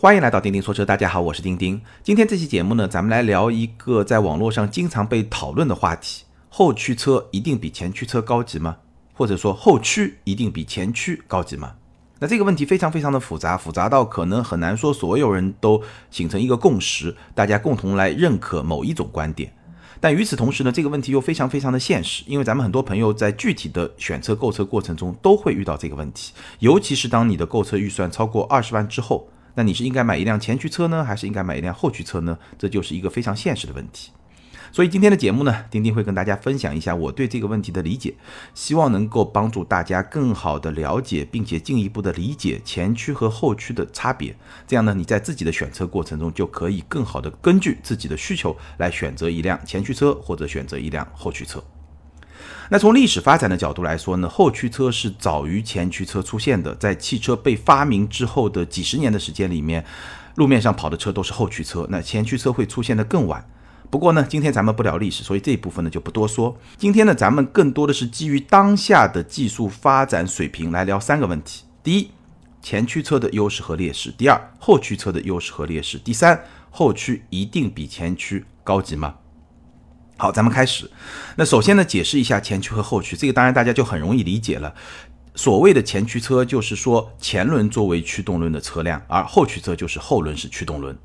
欢迎来到钉钉说车，大家好，我是钉钉。今天这期节目呢，咱们来聊一个在网络上经常被讨论的话题：后驱车一定比前驱车高级吗？或者说后驱一定比前驱高级吗？那这个问题非常非常的复杂，复杂到可能很难说所有人都形成一个共识，大家共同来认可某一种观点。但与此同时呢，这个问题又非常非常的现实，因为咱们很多朋友在具体的选车购车过程中都会遇到这个问题，尤其是当你的购车预算超过二十万之后。那你是应该买一辆前驱车呢，还是应该买一辆后驱车呢？这就是一个非常现实的问题。所以今天的节目呢，丁丁会跟大家分享一下我对这个问题的理解，希望能够帮助大家更好的了解，并且进一步的理解前驱和后驱的差别。这样呢，你在自己的选车过程中就可以更好的根据自己的需求来选择一辆前驱车或者选择一辆后驱车。那从历史发展的角度来说呢，后驱车是早于前驱车出现的。在汽车被发明之后的几十年的时间里面，路面上跑的车都是后驱车，那前驱车会出现的更晚。不过呢，今天咱们不聊历史，所以这一部分呢就不多说。今天呢，咱们更多的是基于当下的技术发展水平来聊三个问题：第一，前驱车的优势和劣势；第二，后驱车的优势和劣势；第三，后驱一定比前驱高级吗？好，咱们开始。那首先呢，解释一下前驱和后驱，这个当然大家就很容易理解了。所谓的前驱车，就是说前轮作为驱动轮的车辆，而后驱车就是后轮是驱动轮。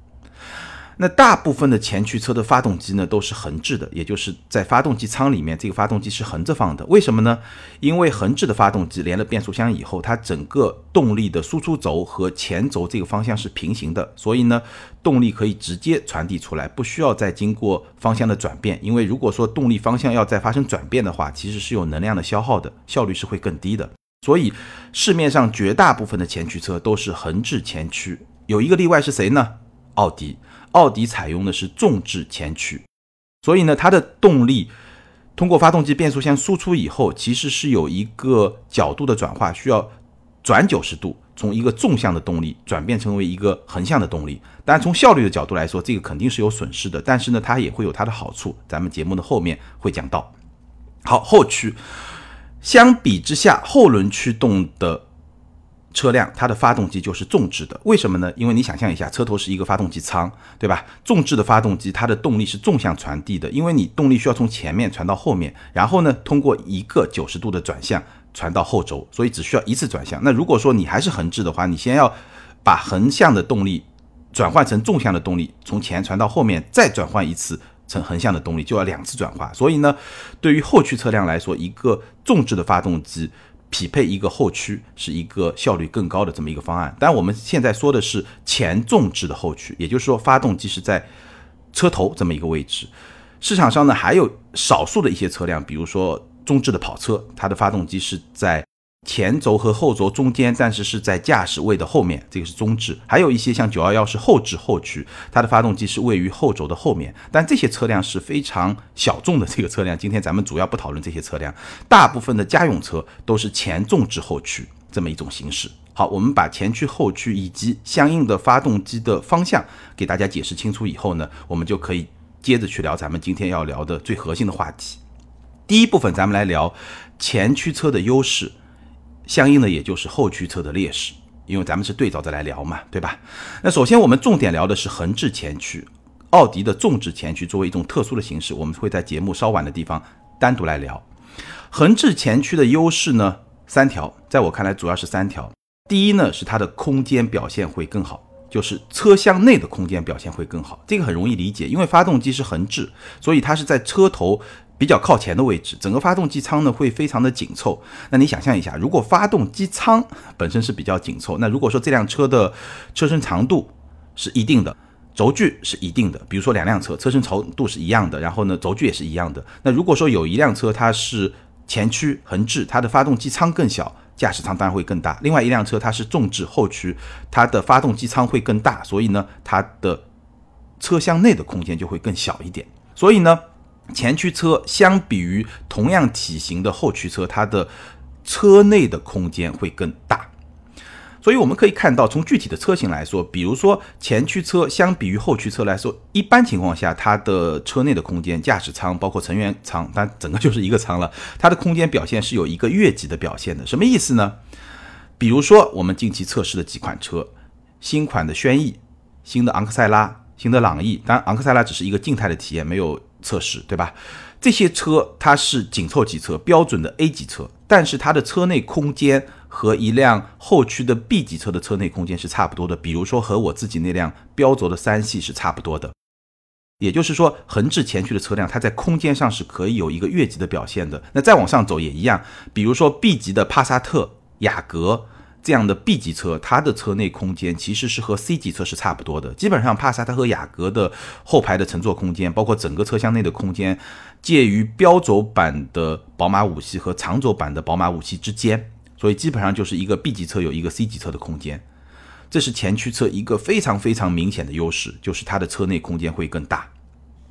那大部分的前驱车的发动机呢，都是横置的，也就是在发动机舱里面，这个发动机是横着放的。为什么呢？因为横置的发动机连了变速箱以后，它整个动力的输出轴和前轴这个方向是平行的，所以呢，动力可以直接传递出来，不需要再经过方向的转变。因为如果说动力方向要再发生转变的话，其实是有能量的消耗的，效率是会更低的。所以市面上绝大部分的前驱车都是横置前驱，有一个例外是谁呢？奥迪。奥迪采用的是纵置前驱，所以呢，它的动力通过发动机变速箱输出以后，其实是有一个角度的转化，需要转九十度，从一个纵向的动力转变成为一个横向的动力。当然，从效率的角度来说，这个肯定是有损失的，但是呢，它也会有它的好处。咱们节目的后面会讲到。好，后驱相比之下，后轮驱动的。车辆它的发动机就是纵置的，为什么呢？因为你想象一下，车头是一个发动机舱，对吧？纵置的发动机它的动力是纵向传递的，因为你动力需要从前面传到后面，然后呢通过一个九十度的转向传到后轴，所以只需要一次转向。那如果说你还是横置的话，你先要把横向的动力转换成纵向的动力，从前传到后面，再转换一次成横向的动力，就要两次转化。所以呢，对于后驱车辆来说，一个纵置的发动机。匹配一个后驱是一个效率更高的这么一个方案，但我们现在说的是前纵置的后驱，也就是说发动机是在车头这么一个位置。市场上呢还有少数的一些车辆，比如说中置的跑车，它的发动机是在。前轴和后轴中间，但是是在驾驶位的后面，这个是中置。还有一些像九幺幺是后置后驱，它的发动机是位于后轴的后面。但这些车辆是非常小众的这个车辆，今天咱们主要不讨论这些车辆。大部分的家用车都是前纵置后驱这么一种形式。好，我们把前驱后驱以及相应的发动机的方向给大家解释清楚以后呢，我们就可以接着去聊咱们今天要聊的最核心的话题。第一部分咱们来聊前驱车的优势。相应的，也就是后驱车的劣势，因为咱们是对照着来聊嘛，对吧？那首先我们重点聊的是横置前驱，奥迪的纵置前驱作为一种特殊的形式，我们会在节目稍晚的地方单独来聊。横置前驱的优势呢，三条，在我看来主要是三条。第一呢，是它的空间表现会更好，就是车厢内的空间表现会更好。这个很容易理解，因为发动机是横置，所以它是在车头。比较靠前的位置，整个发动机舱呢会非常的紧凑。那你想象一下，如果发动机舱本身是比较紧凑，那如果说这辆车的车身长度是一定的，轴距是一定的，比如说两辆车车身长度是一样的，然后呢轴距也是一样的。那如果说有一辆车它是前驱横置，它的发动机舱更小，驾驶舱当然会更大；另外一辆车它是纵置后驱，它的发动机舱会更大，所以呢它的车厢内的空间就会更小一点。所以呢。前驱车相比于同样体型的后驱车，它的车内的空间会更大。所以我们可以看到，从具体的车型来说，比如说前驱车相比于后驱车来说，一般情况下，它的车内的空间，驾驶舱包括成员舱，它整个就是一个舱了，它的空间表现是有一个越级的表现的。什么意思呢？比如说我们近期测试的几款车，新款的轩逸新的昂克赛拉、新的朗逸，当然昂克赛拉只是一个静态的体验，没有测试，对吧？这些车它是紧凑级车，标准的 A 级车，但是它的车内空间和一辆后驱的 B 级车的车内空间是差不多的。比如说和我自己那辆标轴的三系是差不多的。也就是说，横置前驱的车辆，它在空间上是可以有一个越级的表现的。那再往上走也一样，比如说 B 级的帕萨特、雅阁。这样的 B 级车，它的车内空间其实是和 C 级车是差不多的。基本上，帕萨特和雅阁的后排的乘坐空间，包括整个车厢内的空间，介于标轴版的宝马五系和长轴版的宝马五系之间。所以，基本上就是一个 B 级车有一个 C 级车的空间。这是前驱车一个非常非常明显的优势，就是它的车内空间会更大。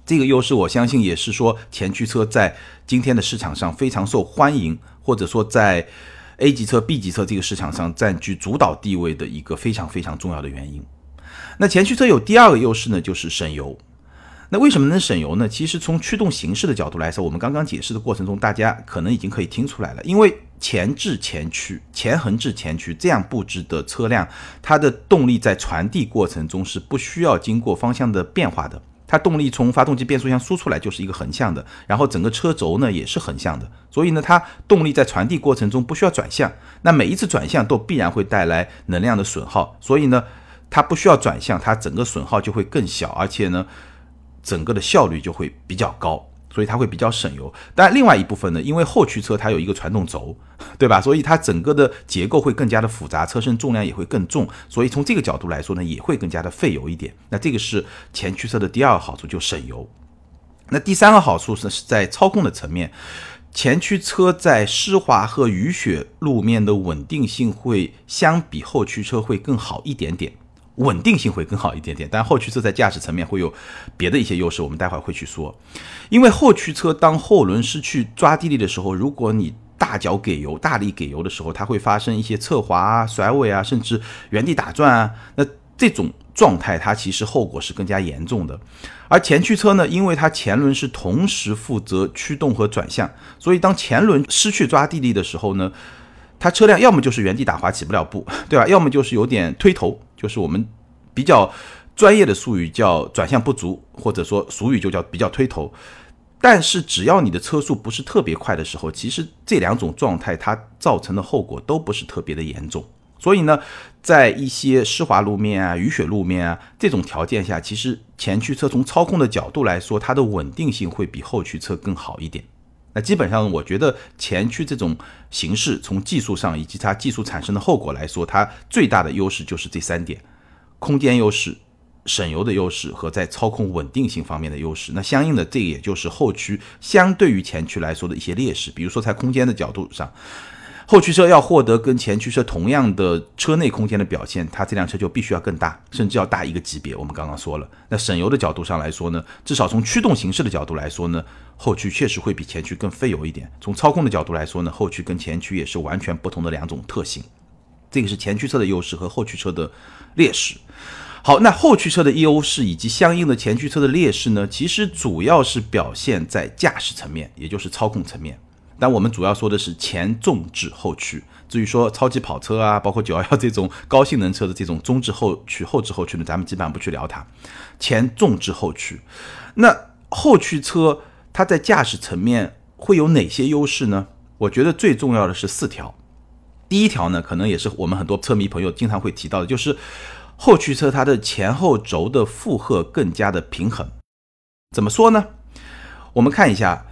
这个优势，我相信也是说前驱车在今天的市场上非常受欢迎，或者说在。A 级车、B 级车这个市场上占据主导地位的一个非常非常重要的原因。那前驱车有第二个优势呢，就是省油。那为什么能省油呢？其实从驱动形式的角度来说，我们刚刚解释的过程中，大家可能已经可以听出来了。因为前置前驱、前横置前驱这样布置的车辆，它的动力在传递过程中是不需要经过方向的变化的。它动力从发动机变速箱输出来就是一个横向的，然后整个车轴呢也是横向的，所以呢它动力在传递过程中不需要转向，那每一次转向都必然会带来能量的损耗，所以呢它不需要转向，它整个损耗就会更小，而且呢整个的效率就会比较高。所以它会比较省油，但另外一部分呢，因为后驱车它有一个传动轴，对吧？所以它整个的结构会更加的复杂，车身重量也会更重，所以从这个角度来说呢，也会更加的费油一点。那这个是前驱车的第二个好处，就省油。那第三个好处是是在操控的层面，前驱车在湿滑和雨雪路面的稳定性会相比后驱车会更好一点点。稳定性会更好一点点，但后驱车在驾驶层面会有别的一些优势，我们待会儿会去说。因为后驱车当后轮失去抓地力的时候，如果你大脚给油、大力给油的时候，它会发生一些侧滑啊、甩尾啊，甚至原地打转啊。那这种状态，它其实后果是更加严重的。而前驱车呢，因为它前轮是同时负责驱动和转向，所以当前轮失去抓地力的时候呢，它车辆要么就是原地打滑起不了步，对吧？要么就是有点推头。就是我们比较专业的术语叫转向不足，或者说俗语就叫比较推头。但是只要你的车速不是特别快的时候，其实这两种状态它造成的后果都不是特别的严重。所以呢，在一些湿滑路面啊、雨雪路面啊这种条件下，其实前驱车从操控的角度来说，它的稳定性会比后驱车更好一点。那基本上，我觉得前驱这种形式，从技术上以及它技术产生的后果来说，它最大的优势就是这三点：空间优势、省油的优势和在操控稳定性方面的优势。那相应的，这也就是后驱相对于前驱来说的一些劣势，比如说在空间的角度上。后驱车要获得跟前驱车同样的车内空间的表现，它这辆车就必须要更大，甚至要大一个级别。我们刚刚说了，那省油的角度上来说呢，至少从驱动形式的角度来说呢，后驱确实会比前驱更费油一点。从操控的角度来说呢，后驱跟前驱也是完全不同的两种特性。这个是前驱车的优势和后驱车的劣势。好，那后驱车的优势以及相应的前驱车的劣势呢，其实主要是表现在驾驶层面，也就是操控层面。但我们主要说的是前重置后驱，至于说超级跑车啊，包括九幺幺这种高性能车的这种中置后驱、后置后驱呢，咱们基本上不去聊它。前重置后驱，那后驱车它在驾驶层面会有哪些优势呢？我觉得最重要的是四条。第一条呢，可能也是我们很多车迷朋友经常会提到的，就是后驱车它的前后轴的负荷更加的平衡。怎么说呢？我们看一下。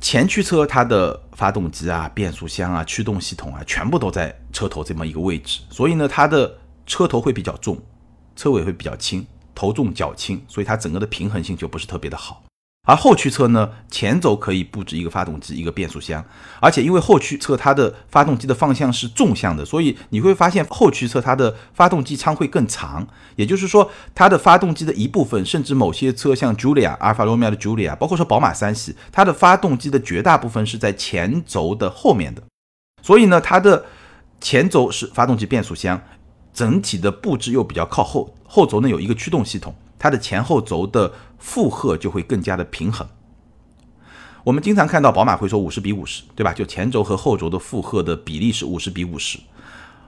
前驱车它的发动机啊、变速箱啊、驱动系统啊，全部都在车头这么一个位置，所以呢，它的车头会比较重，车尾会比较轻，头重脚轻，所以它整个的平衡性就不是特别的好。而后驱车呢，前轴可以布置一个发动机、一个变速箱，而且因为后驱车它的发动机的方向是纵向的，所以你会发现后驱车它的发动机舱会更长。也就是说，它的发动机的一部分，甚至某些车像 Julia、阿尔法罗密欧的 Julia，包括说宝马三系，它的发动机的绝大部分是在前轴的后面的。所以呢，它的前轴是发动机、变速箱，整体的布置又比较靠后，后轴呢有一个驱动系统。它的前后轴的负荷就会更加的平衡。我们经常看到宝马会说五十比五十，对吧？就前轴和后轴的负荷的比例是五十比五十。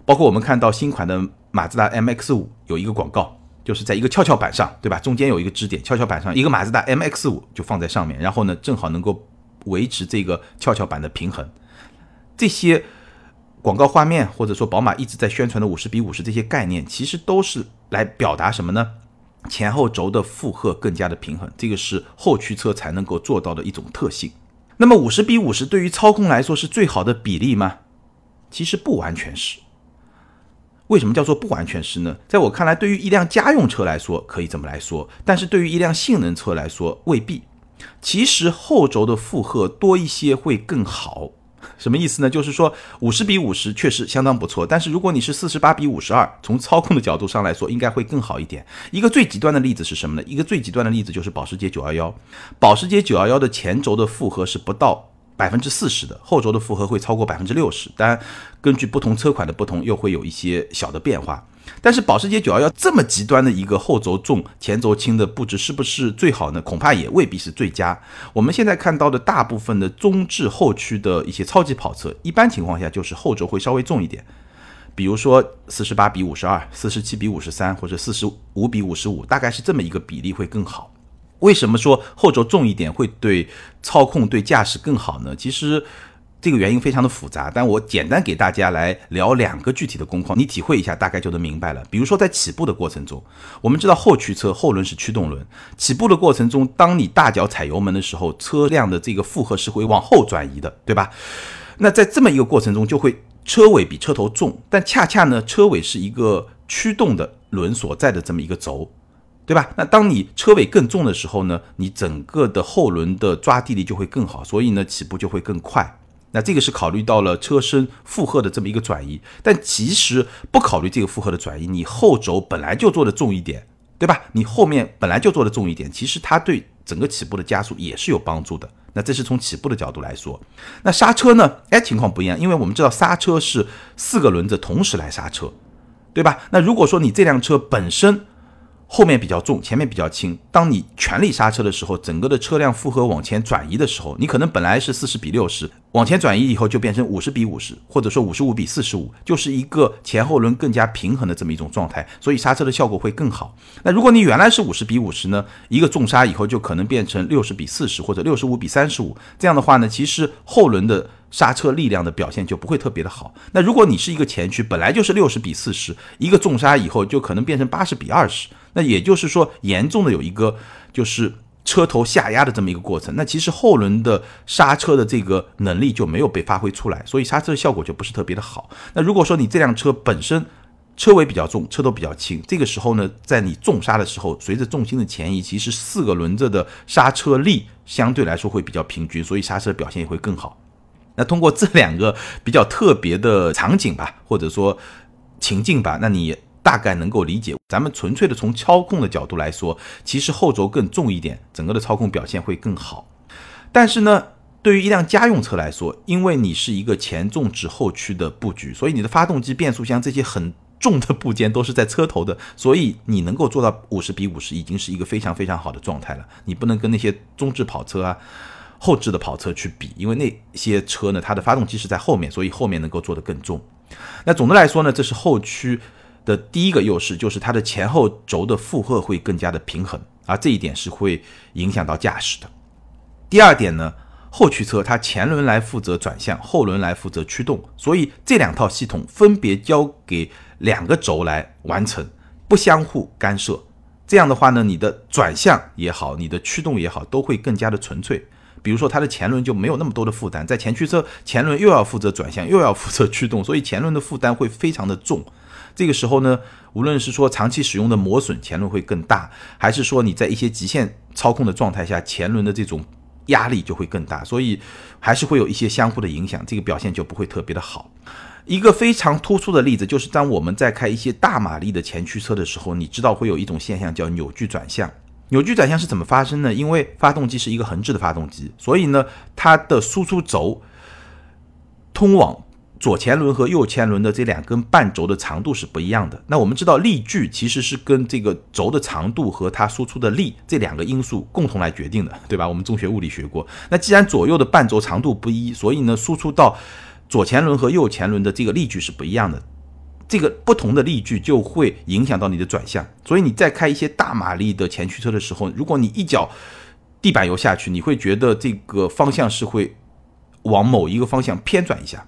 包括我们看到新款的马自达 MX 五有一个广告，就是在一个跷跷板上，对吧？中间有一个支点，跷跷板上一个马自达 MX 五就放在上面，然后呢，正好能够维持这个跷跷板的平衡。这些广告画面或者说宝马一直在宣传的五十比五十这些概念，其实都是来表达什么呢？前后轴的负荷更加的平衡，这个是后驱车才能够做到的一种特性。那么五十比五十对于操控来说是最好的比例吗？其实不完全是。为什么叫做不完全是呢？在我看来，对于一辆家用车来说可以这么来说，但是对于一辆性能车来说未必。其实后轴的负荷多一些会更好。什么意思呢？就是说五十比五十确实相当不错，但是如果你是四十八比五十二，从操控的角度上来说，应该会更好一点。一个最极端的例子是什么呢？一个最极端的例子就是保时捷九幺幺，保时捷九幺幺的前轴的负荷是不到百分之四十的，后轴的负荷会超过百分之六十。但，根据不同车款的不同，又会有一些小的变化。但是保时捷911这么极端的一个后轴重前轴轻的布置是不是最好呢？恐怕也未必是最佳。我们现在看到的大部分的中置后驱的一些超级跑车，一般情况下就是后轴会稍微重一点，比如说四十八比五十二、四十七比五十三或者四十五比五十五，大概是这么一个比例会更好。为什么说后轴重一点会对操控、对驾驶更好呢？其实。这个原因非常的复杂，但我简单给大家来聊两个具体的工况，你体会一下，大概就能明白了。比如说在起步的过程中，我们知道后驱车后轮是驱动轮，起步的过程中，当你大脚踩油门的时候，车辆的这个负荷是会往后转移的，对吧？那在这么一个过程中，就会车尾比车头重，但恰恰呢，车尾是一个驱动的轮所在的这么一个轴，对吧？那当你车尾更重的时候呢，你整个的后轮的抓地力就会更好，所以呢，起步就会更快。那这个是考虑到了车身负荷的这么一个转移，但其实不考虑这个负荷的转移，你后轴本来就做的重一点，对吧？你后面本来就做的重一点，其实它对整个起步的加速也是有帮助的。那这是从起步的角度来说，那刹车呢？哎，情况不一样，因为我们知道刹车是四个轮子同时来刹车，对吧？那如果说你这辆车本身，后面比较重，前面比较轻。当你全力刹车的时候，整个的车辆负荷往前转移的时候，你可能本来是四十比六十，往前转移以后就变成五十比五十，或者说五十五比四十五，就是一个前后轮更加平衡的这么一种状态，所以刹车的效果会更好。那如果你原来是五十比五十呢，一个重刹以后就可能变成六十比四十或者六十五比三十五，这样的话呢，其实后轮的。刹车力量的表现就不会特别的好。那如果你是一个前驱，本来就是六十比四十，一个重刹以后就可能变成八十比二十，那也就是说严重的有一个就是车头下压的这么一个过程。那其实后轮的刹车的这个能力就没有被发挥出来，所以刹车的效果就不是特别的好。那如果说你这辆车本身车尾比较重，车头比较轻，这个时候呢，在你重刹的时候，随着重心的前移，其实四个轮子的刹车力相对来说会比较平均，所以刹车表现也会更好。那通过这两个比较特别的场景吧，或者说情境吧，那你大概能够理解，咱们纯粹的从操控的角度来说，其实后轴更重一点，整个的操控表现会更好。但是呢，对于一辆家用车来说，因为你是一个前重置后驱的布局，所以你的发动机、变速箱这些很重的部件都是在车头的，所以你能够做到五十比五十，已经是一个非常非常好的状态了。你不能跟那些中置跑车啊。后置的跑车去比，因为那些车呢，它的发动机是在后面，所以后面能够做得更重。那总的来说呢，这是后驱的第一个优势，就是它的前后轴的负荷会更加的平衡，而这一点是会影响到驾驶的。第二点呢，后驱车它前轮来负责转向，后轮来负责驱动，所以这两套系统分别交给两个轴来完成，不相互干涉。这样的话呢，你的转向也好，你的驱动也好，都会更加的纯粹。比如说，它的前轮就没有那么多的负担，在前驱车前轮又要负责转向，又要负责驱动，所以前轮的负担会非常的重。这个时候呢，无论是说长期使用的磨损，前轮会更大，还是说你在一些极限操控的状态下，前轮的这种压力就会更大，所以还是会有一些相互的影响，这个表现就不会特别的好。一个非常突出的例子就是，当我们在开一些大马力的前驱车的时候，你知道会有一种现象叫扭矩转向。扭矩转向是怎么发生呢？因为发动机是一个横置的发动机，所以呢，它的输出轴通往左前轮和右前轮的这两根半轴的长度是不一样的。那我们知道力矩其实是跟这个轴的长度和它输出的力这两个因素共同来决定的，对吧？我们中学物理学过。那既然左右的半轴长度不一，所以呢，输出到左前轮和右前轮的这个力矩是不一样的。这个不同的力矩就会影响到你的转向。所以你在开一些大马力的前驱车的时候，如果你一脚地板油下去，你会觉得这个方向是会往某一个方向偏转一下，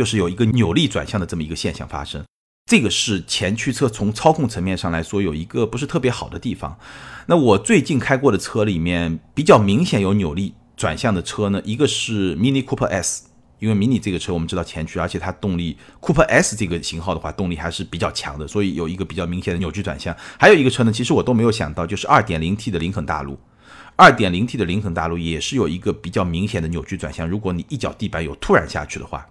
就是有一个扭力转向的这么一个现象发生。这个是前驱车从操控层面上来说有一个不是特别好的地方。那我最近开过的车里面比较明显有扭力转向的车呢，一个是 Mini Cooper S，因为 Mini 这个车我们知道前驱，而且它动力 Cooper S 这个型号的话动力还是比较强的，所以有一个比较明显的扭矩转向。还有一个车呢，其实我都没有想到，就是 2.0T 的林肯大陆，2.0T 的林肯大陆也是有一个比较明显的扭矩转向。如果你一脚地板油突然下去的话。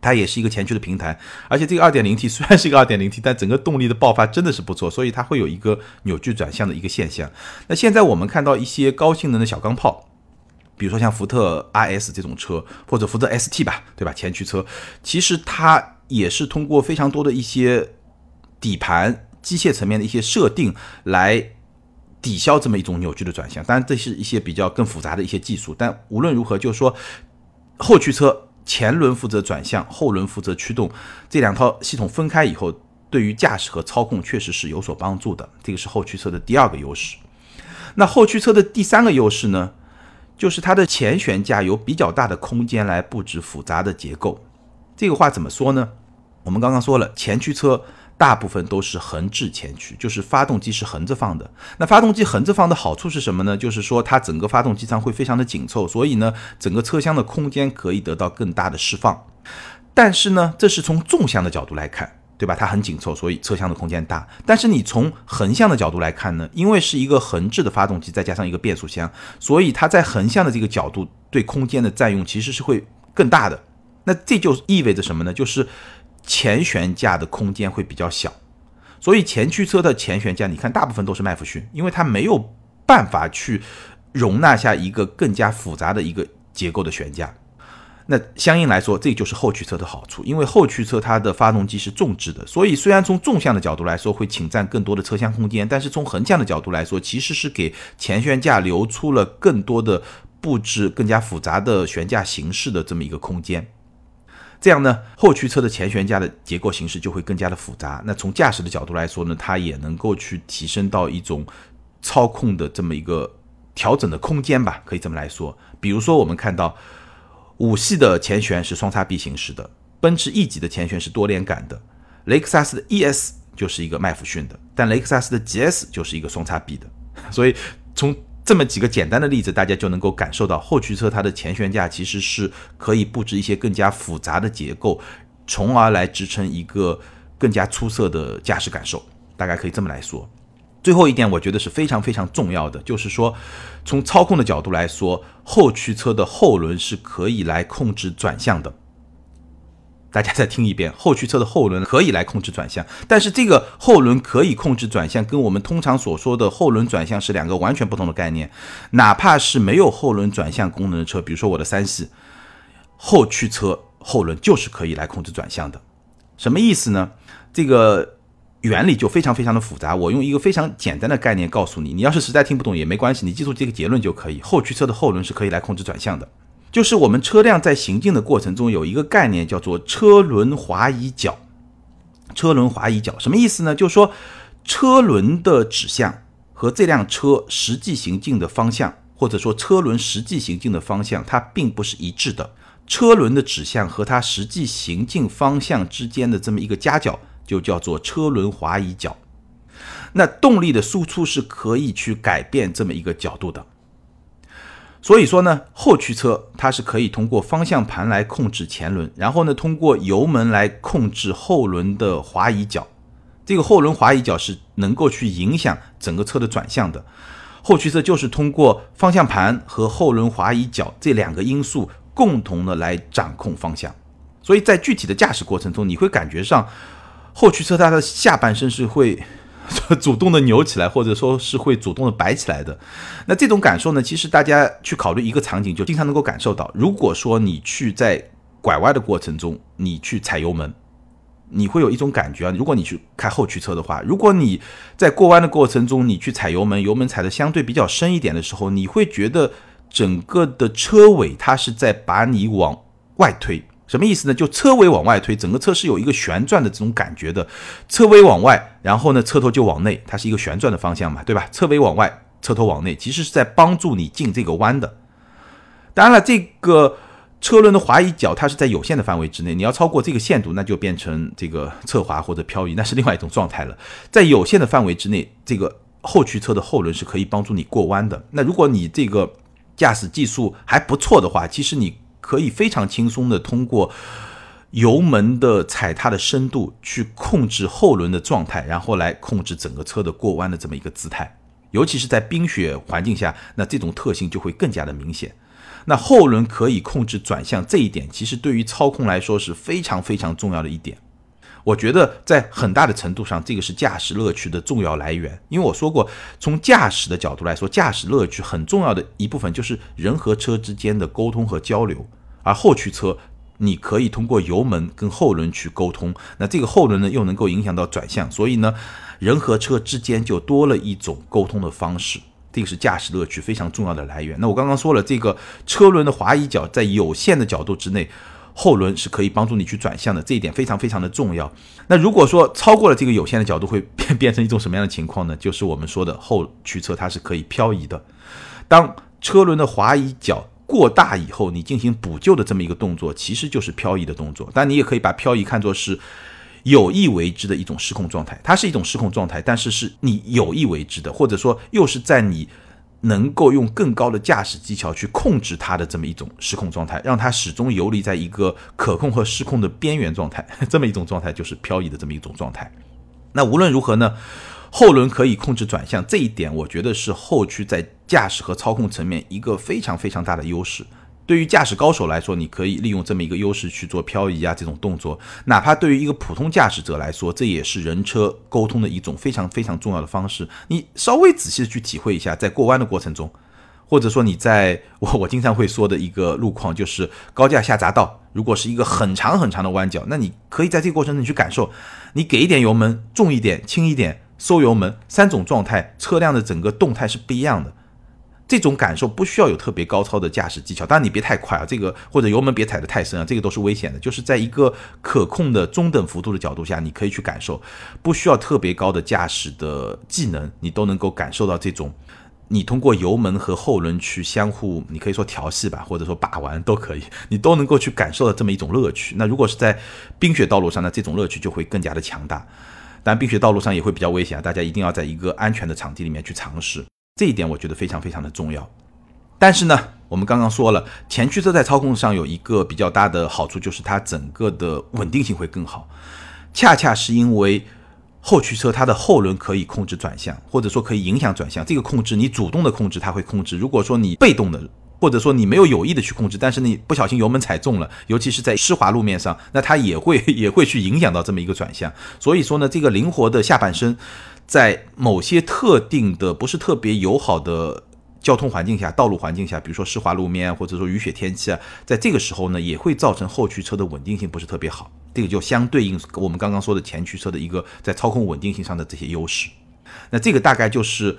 它也是一个前驱的平台，而且这个 2.0T 虽然是一个 2.0T，但整个动力的爆发真的是不错，所以它会有一个扭矩转向的一个现象。那现在我们看到一些高性能的小钢炮，比如说像福特 RS 这种车，或者福特 ST 吧，对吧？前驱车其实它也是通过非常多的一些底盘机械层面的一些设定来抵消这么一种扭矩的转向。当然，这是一些比较更复杂的一些技术，但无论如何，就是说后驱车。前轮负责转向，后轮负责驱动，这两套系统分开以后，对于驾驶和操控确实是有所帮助的。这个是后驱车的第二个优势。那后驱车的第三个优势呢，就是它的前悬架有比较大的空间来布置复杂的结构。这个话怎么说呢？我们刚刚说了，前驱车。大部分都是横置前驱，就是发动机是横着放的。那发动机横着放的好处是什么呢？就是说它整个发动机舱会非常的紧凑，所以呢，整个车厢的空间可以得到更大的释放。但是呢，这是从纵向的角度来看，对吧？它很紧凑，所以车厢的空间大。但是你从横向的角度来看呢，因为是一个横置的发动机，再加上一个变速箱，所以它在横向的这个角度对空间的占用其实是会更大的。那这就意味着什么呢？就是前悬架的空间会比较小，所以前驱车的前悬架，你看大部分都是麦弗逊，因为它没有办法去容纳下一个更加复杂的一个结构的悬架。那相应来说，这就是后驱车的好处，因为后驱车它的发动机是重置的，所以虽然从纵向的角度来说会侵占更多的车厢空间，但是从横向的角度来说，其实是给前悬架留出了更多的布置更加复杂的悬架形式的这么一个空间。这样呢，后驱车的前悬架的结构形式就会更加的复杂。那从驾驶的角度来说呢，它也能够去提升到一种操控的这么一个调整的空间吧，可以这么来说。比如说，我们看到五系的前悬是双叉臂形式的，奔驰 E 级的前悬是多连杆的，雷克萨斯的 ES 就是一个麦弗逊的，但雷克萨斯的 GS 就是一个双叉臂的。所以从这么几个简单的例子，大家就能够感受到后驱车它的前悬架其实是可以布置一些更加复杂的结构，从而来支撑一个更加出色的驾驶感受。大概可以这么来说。最后一点，我觉得是非常非常重要的，就是说从操控的角度来说，后驱车的后轮是可以来控制转向的。大家再听一遍，后驱车的后轮可以来控制转向，但是这个后轮可以控制转向，跟我们通常所说的后轮转向是两个完全不同的概念。哪怕是没有后轮转向功能的车，比如说我的三系，后驱车后轮就是可以来控制转向的。什么意思呢？这个原理就非常非常的复杂。我用一个非常简单的概念告诉你，你要是实在听不懂也没关系，你记住这个结论就可以。后驱车的后轮是可以来控制转向的。就是我们车辆在行进的过程中有一个概念叫做车轮滑移角。车轮滑移角什么意思呢？就是说车轮的指向和这辆车实际行进的方向，或者说车轮实际行进的方向，它并不是一致的。车轮的指向和它实际行进方向之间的这么一个夹角，就叫做车轮滑移角。那动力的输出是可以去改变这么一个角度的。所以说呢，后驱车它是可以通过方向盘来控制前轮，然后呢，通过油门来控制后轮的滑移角。这个后轮滑移角是能够去影响整个车的转向的。后驱车就是通过方向盘和后轮滑移角这两个因素共同的来掌控方向。所以在具体的驾驶过程中，你会感觉上后驱车它的下半身是会。主动的扭起来，或者说是会主动的摆起来的，那这种感受呢？其实大家去考虑一个场景，就经常能够感受到。如果说你去在拐弯的过程中，你去踩油门，你会有一种感觉啊。如果你去开后驱车的话，如果你在过弯的过程中，你去踩油门，油门踩的相对比较深一点的时候，你会觉得整个的车尾它是在把你往外推，什么意思呢？就车尾往外推，整个车是有一个旋转的这种感觉的。车尾往外，然后呢，车头就往内，它是一个旋转的方向嘛，对吧？车尾往外，车头往内，其实是在帮助你进这个弯的。当然了，这个车轮的滑移角它是在有限的范围之内，你要超过这个限度，那就变成这个侧滑或者漂移，那是另外一种状态了。在有限的范围之内，这个后驱车的后轮是可以帮助你过弯的。那如果你这个驾驶技术还不错的话，其实你。可以非常轻松的通过油门的踩踏的深度去控制后轮的状态，然后来控制整个车的过弯的这么一个姿态。尤其是在冰雪环境下，那这种特性就会更加的明显。那后轮可以控制转向这一点，其实对于操控来说是非常非常重要的一点。我觉得在很大的程度上，这个是驾驶乐趣的重要来源。因为我说过，从驾驶的角度来说，驾驶乐趣很重要的一部分就是人和车之间的沟通和交流。而后驱车，你可以通过油门跟后轮去沟通，那这个后轮呢又能够影响到转向，所以呢，人和车之间就多了一种沟通的方式。这个是驾驶乐趣非常重要的来源。那我刚刚说了，这个车轮的滑移角在有限的角度之内。后轮是可以帮助你去转向的，这一点非常非常的重要。那如果说超过了这个有限的角度，会变 变成一种什么样的情况呢？就是我们说的后驱车它是可以漂移的。当车轮的滑移角过大以后，你进行补救的这么一个动作，其实就是漂移的动作。但你也可以把漂移看作是有意为之的一种失控状态，它是一种失控状态，但是是你有意为之的，或者说又是在你。能够用更高的驾驶技巧去控制它的这么一种失控状态，让它始终游离在一个可控和失控的边缘状态，这么一种状态就是漂移的这么一种状态。那无论如何呢，后轮可以控制转向这一点，我觉得是后驱在驾驶和操控层面一个非常非常大的优势。对于驾驶高手来说，你可以利用这么一个优势去做漂移啊这种动作，哪怕对于一个普通驾驶者来说，这也是人车沟通的一种非常非常重要的方式。你稍微仔细的去体会一下，在过弯的过程中，或者说你在我 我经常会说的一个路况，就是高架下匝道，如果是一个很长很长的弯角，那你可以在这个过程中去感受，你给一点油门，重一点，轻一点，收油门，三种状态，车辆的整个动态是不一样的。这种感受不需要有特别高超的驾驶技巧，当然你别太快啊，这个或者油门别踩得太深啊，这个都是危险的。就是在一个可控的中等幅度的角度下，你可以去感受，不需要特别高的驾驶的技能，你都能够感受到这种，你通过油门和后轮去相互，你可以说调戏吧，或者说把玩都可以，你都能够去感受到这么一种乐趣。那如果是在冰雪道路上呢，这种乐趣就会更加的强大，当然冰雪道路上也会比较危险啊，大家一定要在一个安全的场地里面去尝试。这一点我觉得非常非常的重要，但是呢，我们刚刚说了，前驱车在操控上有一个比较大的好处，就是它整个的稳定性会更好。恰恰是因为后驱车它的后轮可以控制转向，或者说可以影响转向，这个控制你主动的控制它会控制。如果说你被动的，或者说你没有有意的去控制，但是你不小心油门踩重了，尤其是在湿滑路面上，那它也会也会去影响到这么一个转向。所以说呢，这个灵活的下半身。在某些特定的不是特别友好的交通环境下、道路环境下，比如说湿滑路面或者说雨雪天气啊，在这个时候呢，也会造成后驱车的稳定性不是特别好。这个就相对应我们刚刚说的前驱车的一个在操控稳定性上的这些优势。那这个大概就是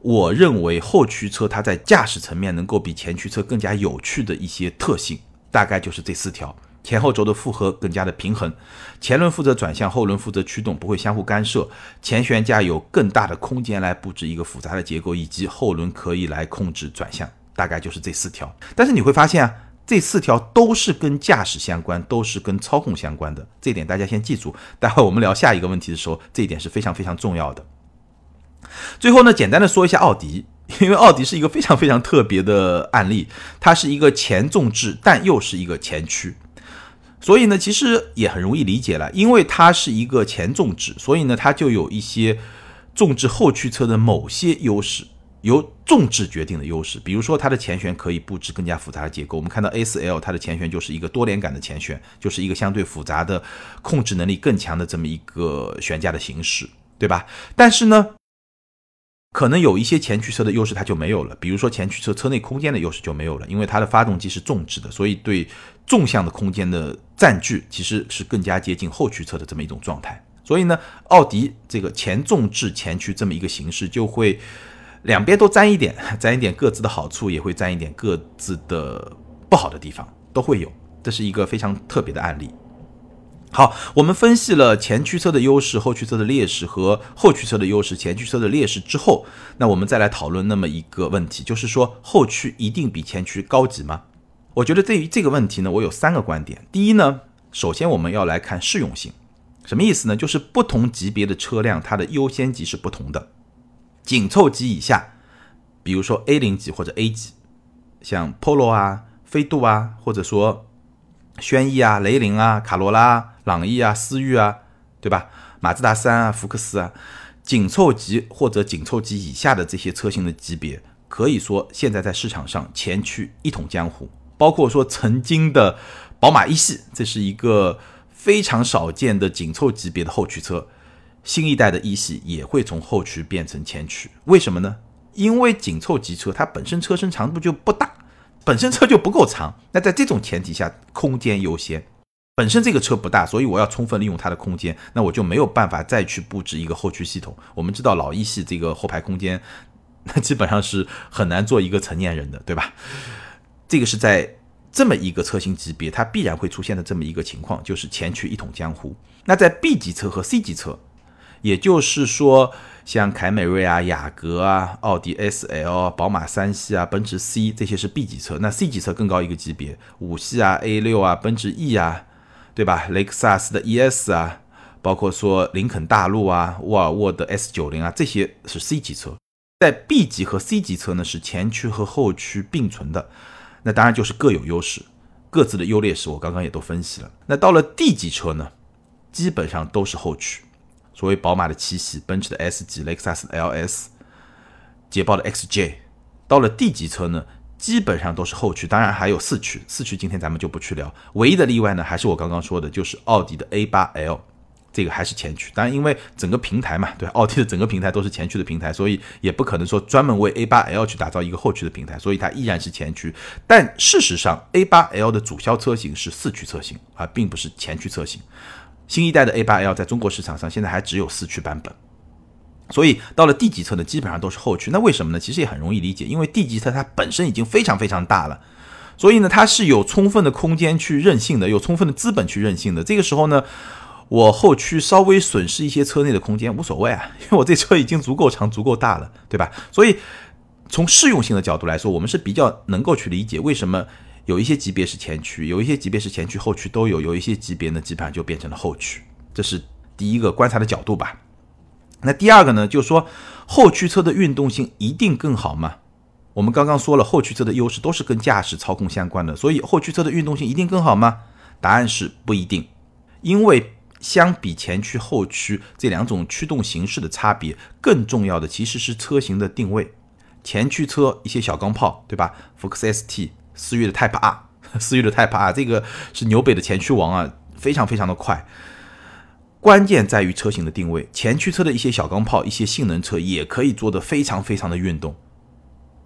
我认为后驱车它在驾驶层面能够比前驱车更加有趣的一些特性，大概就是这四条。前后轴的负荷更加的平衡，前轮负责转向，后轮负责驱动，不会相互干涉。前悬架有更大的空间来布置一个复杂的结构，以及后轮可以来控制转向，大概就是这四条。但是你会发现啊，这四条都是跟驾驶相关，都是跟操控相关的，这一点大家先记住。待会我们聊下一个问题的时候，这一点是非常非常重要的。最后呢，简单的说一下奥迪，因为奥迪是一个非常非常特别的案例，它是一个前纵置，但又是一个前驱。所以呢，其实也很容易理解了，因为它是一个前纵置，所以呢，它就有一些纵置后驱车的某些优势，由纵置决定的优势。比如说，它的前悬可以布置更加复杂的结构。我们看到 A4L 它的前悬就是一个多连杆的前悬，就是一个相对复杂的、控制能力更强的这么一个悬架的形式，对吧？但是呢，可能有一些前驱车的优势它就没有了，比如说前驱车车内空间的优势就没有了，因为它的发动机是纵置的，所以对纵向的空间的占据其实是更加接近后驱车的这么一种状态，所以呢，奥迪这个前纵置前驱这么一个形式，就会两边都沾一点，沾一点各自的好处，也会沾一点各自的不好的地方，都会有。这是一个非常特别的案例。好，我们分析了前驱车的优势、后驱车的劣势和后驱车的优势、前驱车的劣势之后，那我们再来讨论那么一个问题，就是说后驱一定比前驱高级吗？我觉得对于这个问题呢，我有三个观点。第一呢，首先我们要来看适用性，什么意思呢？就是不同级别的车辆它的优先级是不同的，紧凑级以下，比如说 A 零级或者 A 级，像 Polo 啊、飞度啊，或者说轩逸啊、雷凌啊、卡罗拉。朗逸啊，思域啊，对吧？马自达三啊，福克斯啊，紧凑级或者紧凑级以下的这些车型的级别，可以说现在在市场上前驱一统江湖。包括说曾经的宝马一系，这是一个非常少见的紧凑级别的后驱车。新一代的一系也会从后驱变成前驱，为什么呢？因为紧凑级车它本身车身长度就不大，本身车就不够长。那在这种前提下，空间优先。本身这个车不大，所以我要充分利用它的空间，那我就没有办法再去布置一个后驱系统。我们知道老一系这个后排空间，那基本上是很难做一个成年人的，对吧？这个是在这么一个车型级别，它必然会出现的这么一个情况，就是前驱一统江湖。那在 B 级车和 C 级车，也就是说像凯美瑞啊、雅阁啊、奥迪 S L、宝马三系啊、奔驰 C 这些是 B 级车，那 C 级车更高一个级别，五系啊、A 六啊、奔驰 E 啊。对吧？雷克萨斯的 ES 啊，包括说林肯大陆啊、沃尔沃的 S 九零啊，这些是 C 级车。在 B 级和 C 级车呢，是前驱和后驱并存的。那当然就是各有优势，各自的优劣势我刚刚也都分析了。那到了 D 级车呢，基本上都是后驱。所谓宝马的七系、奔驰的 S 级、雷克萨斯的 LS、捷豹的 XJ，到了 D 级车呢？基本上都是后驱，当然还有四驱。四驱今天咱们就不去聊，唯一的例外呢，还是我刚刚说的，就是奥迪的 A8L，这个还是前驱。当然，因为整个平台嘛，对，奥迪的整个平台都是前驱的平台，所以也不可能说专门为 A8L 去打造一个后驱的平台，所以它依然是前驱。但事实上，A8L 的主销车型是四驱车型，而并不是前驱车型。新一代的 A8L 在中国市场上现在还只有四驱版本。所以到了 D 级车呢，基本上都是后驱。那为什么呢？其实也很容易理解，因为 D 级车它本身已经非常非常大了，所以呢，它是有充分的空间去任性的，有充分的资本去任性的。这个时候呢，我后驱稍微损失一些车内的空间无所谓啊，因为我这车已经足够长、足够大了，对吧？所以从适用性的角度来说，我们是比较能够去理解为什么有一些级别是前驱，有一些级别是前驱、后驱都有，有一些级别呢基本上就变成了后驱。这是第一个观察的角度吧。那第二个呢，就是说后驱车的运动性一定更好吗？我们刚刚说了，后驱车的优势都是跟驾驶操控相关的，所以后驱车的运动性一定更好吗？答案是不一定，因为相比前驱、后驱这两种驱动形式的差别，更重要的其实是车型的定位。前驱车一些小钢炮，对吧？福克斯 ST、思域的 Type R、思域的 Type R，这个是纽北的前驱王啊，非常非常的快。关键在于车型的定位，前驱车的一些小钢炮、一些性能车也可以做得非常非常的运动，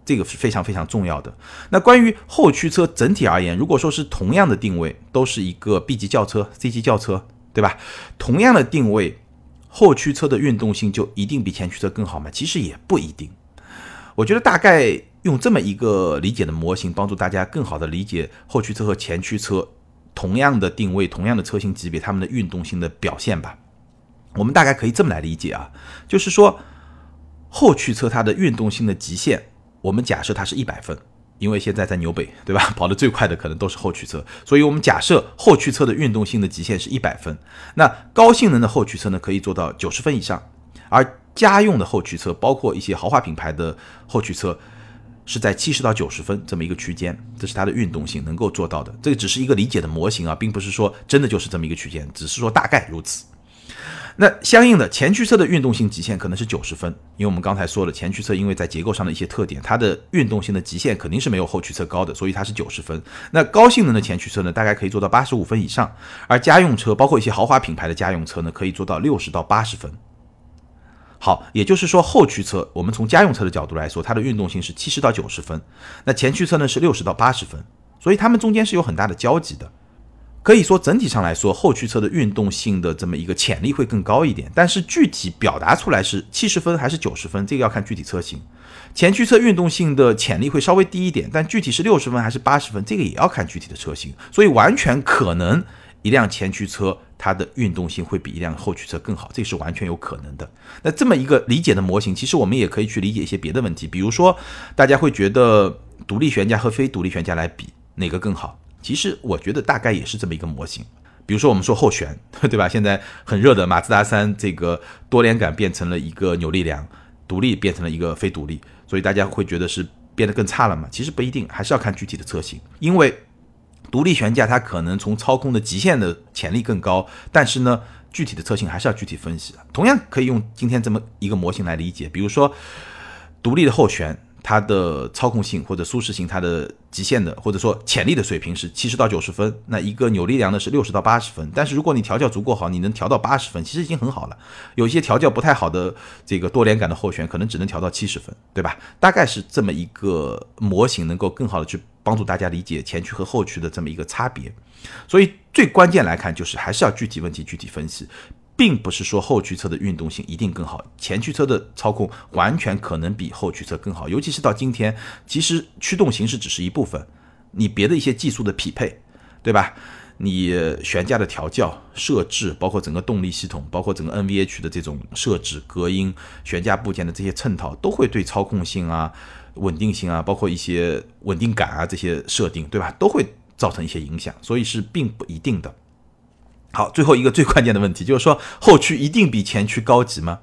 这个是非常非常重要的。那关于后驱车整体而言，如果说是同样的定位，都是一个 B 级轿车、C 级轿车，对吧？同样的定位，后驱车的运动性就一定比前驱车更好吗？其实也不一定。我觉得大概用这么一个理解的模型，帮助大家更好的理解后驱车和前驱车。同样的定位，同样的车型级别，它们的运动性的表现吧，我们大概可以这么来理解啊，就是说后驱车它的运动性的极限，我们假设它是一百分，因为现在在纽北，对吧？跑得最快的可能都是后驱车，所以我们假设后驱车的运动性的极限是一百分，那高性能的后驱车呢，可以做到九十分以上，而家用的后驱车，包括一些豪华品牌的后驱车。是在七十到九十分这么一个区间，这是它的运动性能够做到的。这个只是一个理解的模型啊，并不是说真的就是这么一个区间，只是说大概如此。那相应的前驱车的运动性极限可能是九十分，因为我们刚才说了，前驱车因为在结构上的一些特点，它的运动性的极限肯定是没有后驱车高的，所以它是九十分。那高性能的前驱车呢，大概可以做到八十五分以上，而家用车，包括一些豪华品牌的家用车呢，可以做到六十到八十分。好，也就是说后驱车，我们从家用车的角度来说，它的运动性是七十到九十分，那前驱车呢是六十到八十分，所以它们中间是有很大的交集的。可以说整体上来说，后驱车的运动性的这么一个潜力会更高一点。但是具体表达出来是七十分还是九十分，这个要看具体车型。前驱车运动性的潜力会稍微低一点，但具体是六十分还是八十分，这个也要看具体的车型。所以完全可能一辆前驱车它的运动性会比一辆后驱车更好，这是完全有可能的。那这么一个理解的模型，其实我们也可以去理解一些别的问题，比如说大家会觉得独立悬架和非独立悬架来比哪个更好？其实我觉得大概也是这么一个模型。比如说我们说后悬，对吧？现在很热的马自达三，这个多连杆变成了一个扭力梁，独立变成了一个非独立，所以大家会觉得是变得更差了嘛？其实不一定，还是要看具体的车型。因为独立悬架它可能从操控的极限的潜力更高，但是呢，具体的车型还是要具体分析。同样可以用今天这么一个模型来理解，比如说独立的后悬。它的操控性或者舒适性，它的极限的或者说潜力的水平是七十到九十分，那一个扭力梁呢是六十到八十分。但是如果你调教足够好，你能调到八十分，其实已经很好了。有一些调教不太好的这个多连杆的后悬，可能只能调到七十分，对吧？大概是这么一个模型，能够更好的去帮助大家理解前驱和后驱的这么一个差别。所以最关键来看，就是还是要具体问题具体分析。并不是说后驱车的运动性一定更好，前驱车的操控完全可能比后驱车更好。尤其是到今天，其实驱动形式只是一部分，你别的一些技术的匹配，对吧？你悬架的调教设置，包括整个动力系统，包括整个 NVH 的这种设置、隔音、悬架部件的这些衬套，都会对操控性啊、稳定性啊，包括一些稳定感啊这些设定，对吧？都会造成一些影响，所以是并不一定的。好，最后一个最关键的问题就是说，后驱一定比前驱高级吗？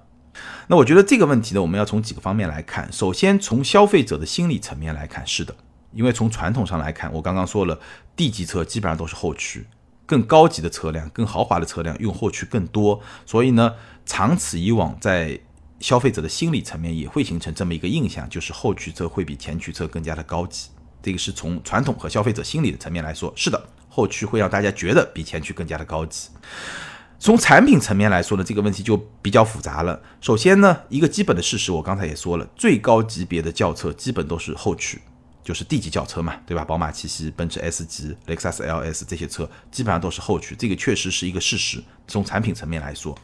那我觉得这个问题呢，我们要从几个方面来看。首先，从消费者的心理层面来看，是的，因为从传统上来看，我刚刚说了，D 级车基本上都是后驱，更高级的车辆、更豪华的车辆用后驱更多，所以呢，长此以往，在消费者的心理层面也会形成这么一个印象，就是后驱车会比前驱车更加的高级。这个是从传统和消费者心理的层面来说，是的。后驱会让大家觉得比前驱更加的高级。从产品层面来说呢，这个问题就比较复杂了。首先呢，一个基本的事实，我刚才也说了，最高级别的轿车基本都是后驱，就是 D 级轿车嘛，对吧？宝马七系、奔驰 S 级、雷克萨斯 LS 这些车基本上都是后驱，这个确实是一个事实。从产品层面来说，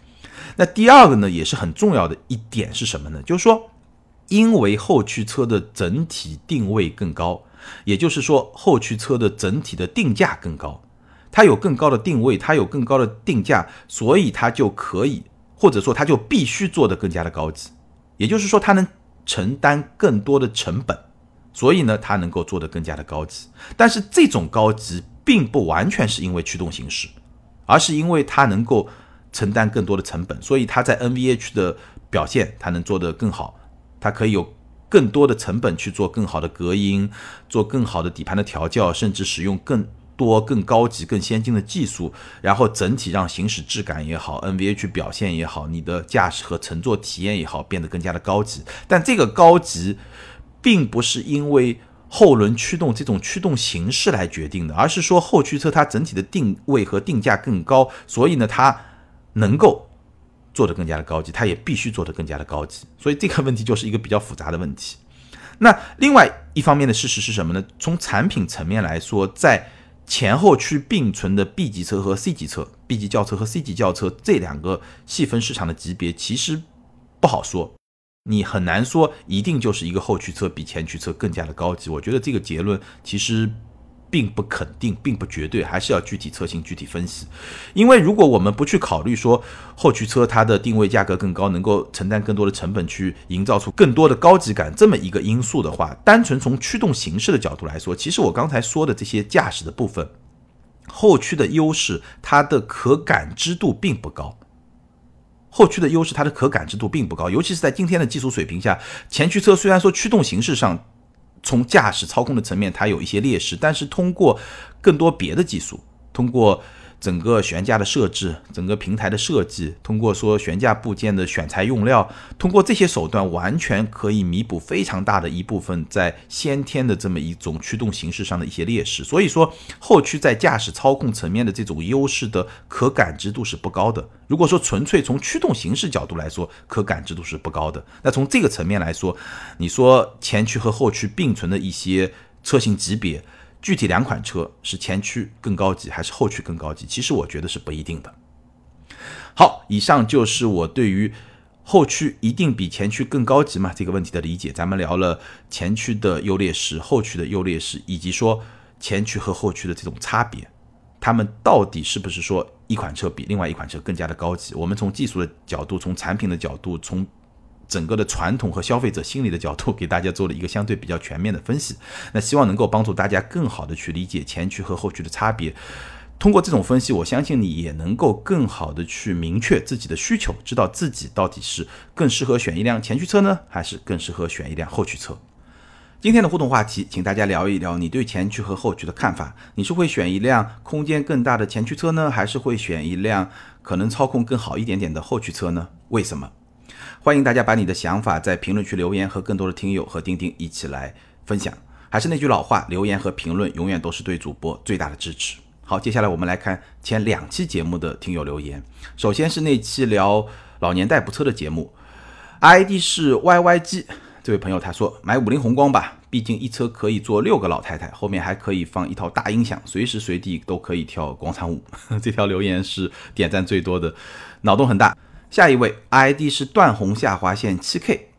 那第二个呢，也是很重要的一点是什么呢？就是说，因为后驱车的整体定位更高。也就是说，后驱车的整体的定价更高，它有更高的定位，它有更高的定价，所以它就可以，或者说它就必须做得更加的高级。也就是说，它能承担更多的成本，所以呢，它能够做得更加的高级。但是这种高级并不完全是因为驱动形式，而是因为它能够承担更多的成本，所以它在 NVH 的表现它能做得更好，它可以有。更多的成本去做更好的隔音，做更好的底盘的调教，甚至使用更多更高级、更先进的技术，然后整体让行驶质感也好，NVH 表现也好，你的驾驶和乘坐体验也好，变得更加的高级。但这个高级，并不是因为后轮驱动这种驱动形式来决定的，而是说后驱车它整体的定位和定价更高，所以呢，它能够。做得更加的高级，它也必须做得更加的高级，所以这个问题就是一个比较复杂的问题。那另外一方面的事实是什么呢？从产品层面来说，在前后驱并存的 B 级车和 C 级车，B 级轿车和 C 级轿车这两个细分市场的级别其实不好说，你很难说一定就是一个后驱车比前驱车更加的高级。我觉得这个结论其实。并不肯定，并不绝对，还是要具体车型具体分析。因为如果我们不去考虑说后驱车它的定位价格更高，能够承担更多的成本去营造出更多的高级感这么一个因素的话，单纯从驱动形式的角度来说，其实我刚才说的这些驾驶的部分，后驱的优势它的可感知度并不高。后驱的优势它的可感知度并不高，尤其是在今天的技术水平下，前驱车虽然说驱动形式上。从驾驶操控的层面，它有一些劣势，但是通过更多别的技术，通过整个悬架的设置、整个平台的设计，通过说悬架部件的选材用料，通过这些手段，完全可以弥补非常大的一部分在先天的这么一种驱动形式上的一些劣势。所以说，后驱在驾驶操控层面的这种优势的可感知度是不高的。如果说纯粹从驱动形式角度来说，可感知度是不高的。那从这个层面来说，你说前驱和后驱并存的一些车型级别。具体两款车是前驱更高级还是后驱更高级，其实我觉得是不一定的。好，以上就是我对于后驱一定比前驱更高级吗这个问题的理解。咱们聊了前驱的优劣势、后驱的优劣势，以及说前驱和后驱的这种差别，他们到底是不是说一款车比另外一款车更加的高级？我们从技术的角度、从产品的角度、从整个的传统和消费者心理的角度，给大家做了一个相对比较全面的分析。那希望能够帮助大家更好的去理解前驱和后驱的差别。通过这种分析，我相信你也能够更好的去明确自己的需求，知道自己到底是更适合选一辆前驱车呢，还是更适合选一辆后驱车。今天的互动话题，请大家聊一聊你对前驱和后驱的看法。你是会选一辆空间更大的前驱车呢，还是会选一辆可能操控更好一点点的后驱车呢？为什么？欢迎大家把你的想法在评论区留言，和更多的听友和钉钉一起来分享。还是那句老话，留言和评论永远都是对主播最大的支持。好，接下来我们来看前两期节目的听友留言。首先是那期聊老年代步车的节目，ID 是 YYG 这位朋友他说买五菱宏光吧，毕竟一车可以坐六个老太太，后面还可以放一套大音响，随时随地都可以跳广场舞。这条留言是点赞最多的，脑洞很大。下一位 ID 是断红下划线七 K。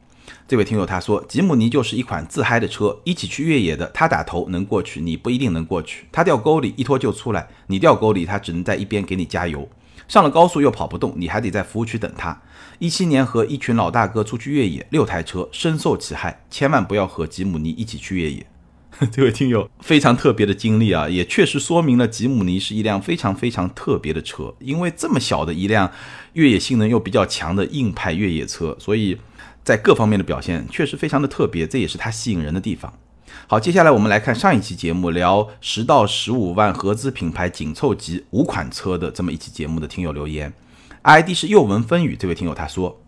这位听友他说，吉姆尼就是一款自嗨的车，一起去越野的，他打头能过去，你不一定能过去。他掉沟里一拖就出来，你掉沟里他只能在一边给你加油。上了高速又跑不动，你还得在服务区等他。一七年和一群老大哥出去越野，六台车深受其害，千万不要和吉姆尼一起去越野。这位听友非常特别的经历啊，也确实说明了吉姆尼是一辆非常非常特别的车，因为这么小的一辆越野性能又比较强的硬派越野车，所以。在各方面的表现确实非常的特别，这也是它吸引人的地方。好，接下来我们来看上一期节目，聊十到十五万合资品牌紧凑级五款车的这么一期节目的听友留言，ID 是又闻风雨，这位听友他说，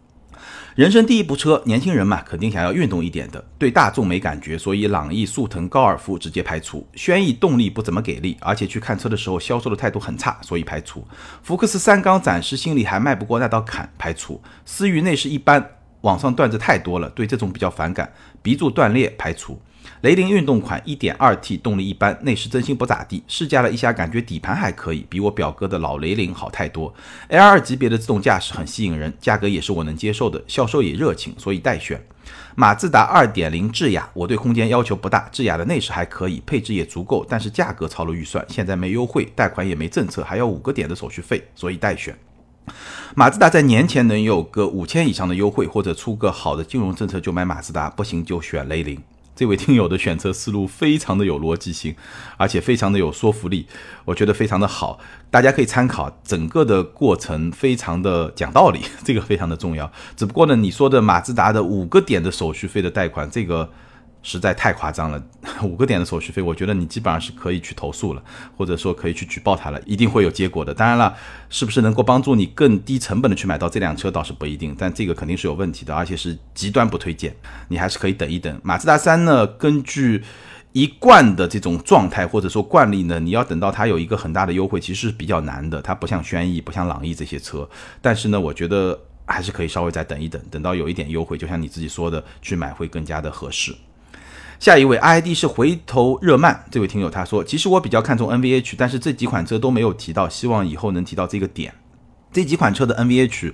人生第一部车，年轻人嘛，肯定想要运动一点的，对大众没感觉，所以朗逸、速腾、高尔夫直接排除。轩逸动力不怎么给力，而且去看车的时候销售的态度很差，所以排除。福克斯三缸暂时心里还迈不过那道坎，排除。思域内饰一般。网上段子太多了，对这种比较反感。鼻柱断裂排除。雷凌运动款 1.2T 动力一般，内饰真心不咋地。试驾了一下，感觉底盘还可以，比我表哥的老雷凌好太多。L2 级别的自动驾驶很吸引人，价格也是我能接受的，销售也热情，所以待选。马自达2.0智雅，我对空间要求不大，智雅的内饰还可以，配置也足够，但是价格超了预算，现在没优惠，贷款也没政策，还要五个点的手续费，所以待选。马自达在年前能有个五千以上的优惠，或者出个好的金融政策就买马自达，不行就选雷凌。这位听友的选择思路非常的有逻辑性，而且非常的有说服力，我觉得非常的好，大家可以参考。整个的过程非常的讲道理，这个非常的重要。只不过呢，你说的马自达的五个点的手续费的贷款，这个。实在太夸张了，五个点的手续费，我觉得你基本上是可以去投诉了，或者说可以去举报他了，一定会有结果的。当然了，是不是能够帮助你更低成本的去买到这辆车，倒是不一定，但这个肯定是有问题的，而且是极端不推荐。你还是可以等一等。马自达三呢，根据一贯的这种状态或者说惯例呢，你要等到它有一个很大的优惠，其实是比较难的。它不像轩逸，不像朗逸这些车，但是呢，我觉得还是可以稍微再等一等，等到有一点优惠，就像你自己说的，去买会更加的合适。下一位 ID 是回头热曼，这位听友他说，其实我比较看重 NVH，但是这几款车都没有提到，希望以后能提到这个点。这几款车的 NVH，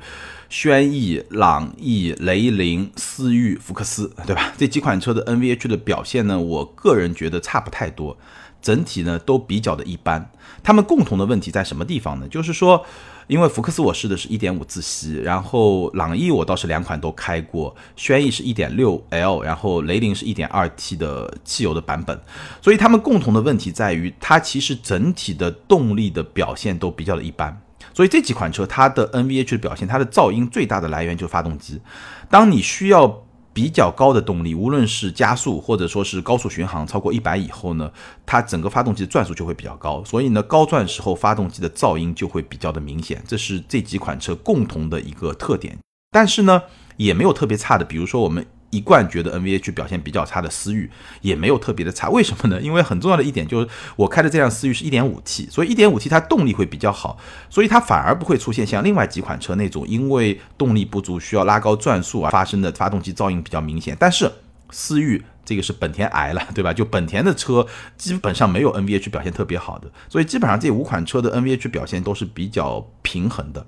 轩逸、朗逸、雷凌、思域、福克斯，对吧？这几款车的 NVH 的表现呢，我个人觉得差不太多，整体呢都比较的一般。他们共同的问题在什么地方呢？就是说。因为福克斯我试的是一点五自吸，然后朗逸我倒是两款都开过，轩逸是一点六 L，然后雷凌是一点二 T 的汽油的版本，所以它们共同的问题在于，它其实整体的动力的表现都比较的一般，所以这几款车它的 NVH 的表现，它的噪音最大的来源就是发动机，当你需要。比较高的动力，无论是加速或者说是高速巡航超过一百以后呢，它整个发动机的转速就会比较高，所以呢，高转时候发动机的噪音就会比较的明显，这是这几款车共同的一个特点。但是呢，也没有特别差的，比如说我们。一贯觉得 NVH 表现比较差的思域也没有特别的差，为什么呢？因为很重要的一点就是我开的这辆思域是一点五 T，所以一点五 T 它动力会比较好，所以它反而不会出现像另外几款车那种因为动力不足需要拉高转速而发生的发动机噪音比较明显。但是思域这个是本田挨了，对吧？就本田的车基本上没有 NVH 表现特别好的，所以基本上这五款车的 NVH 表现都是比较平衡的。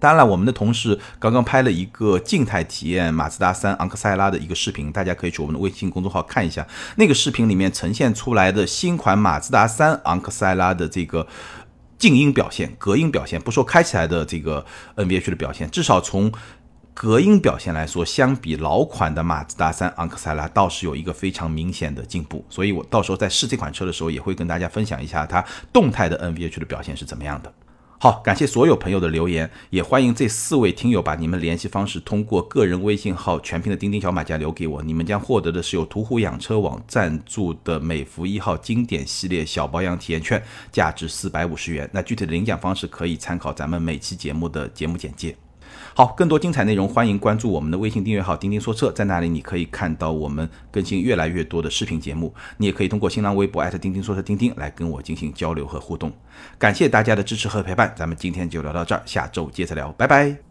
当然了，我们的同事刚刚拍了一个静态体验马自达三昂克赛拉的一个视频，大家可以去我们的微信公众号看一下。那个视频里面呈现出来的新款马自达三昂克赛拉的这个静音表现、隔音表现，不说开起来的这个 NVH 的表现，至少从隔音表现来说，相比老款的马自达三昂克赛拉，倒是有一个非常明显的进步。所以我到时候在试这款车的时候，也会跟大家分享一下它动态的 NVH 的表现是怎么样的。好，感谢所有朋友的留言，也欢迎这四位听友把你们联系方式通过个人微信号全拼的钉钉小马甲留给我，你们将获得的是由途虎养车网赞助的美孚一号经典系列小保养体验券，价值四百五十元。那具体的领奖方式可以参考咱们每期节目的节目简介。好，更多精彩内容，欢迎关注我们的微信订阅号“钉钉说车”，在那里你可以看到我们更新越来越多的视频节目。你也可以通过新浪微博钉钉说车钉钉来跟我进行交流和互动。感谢大家的支持和陪伴，咱们今天就聊到这儿，下周接着聊，拜拜。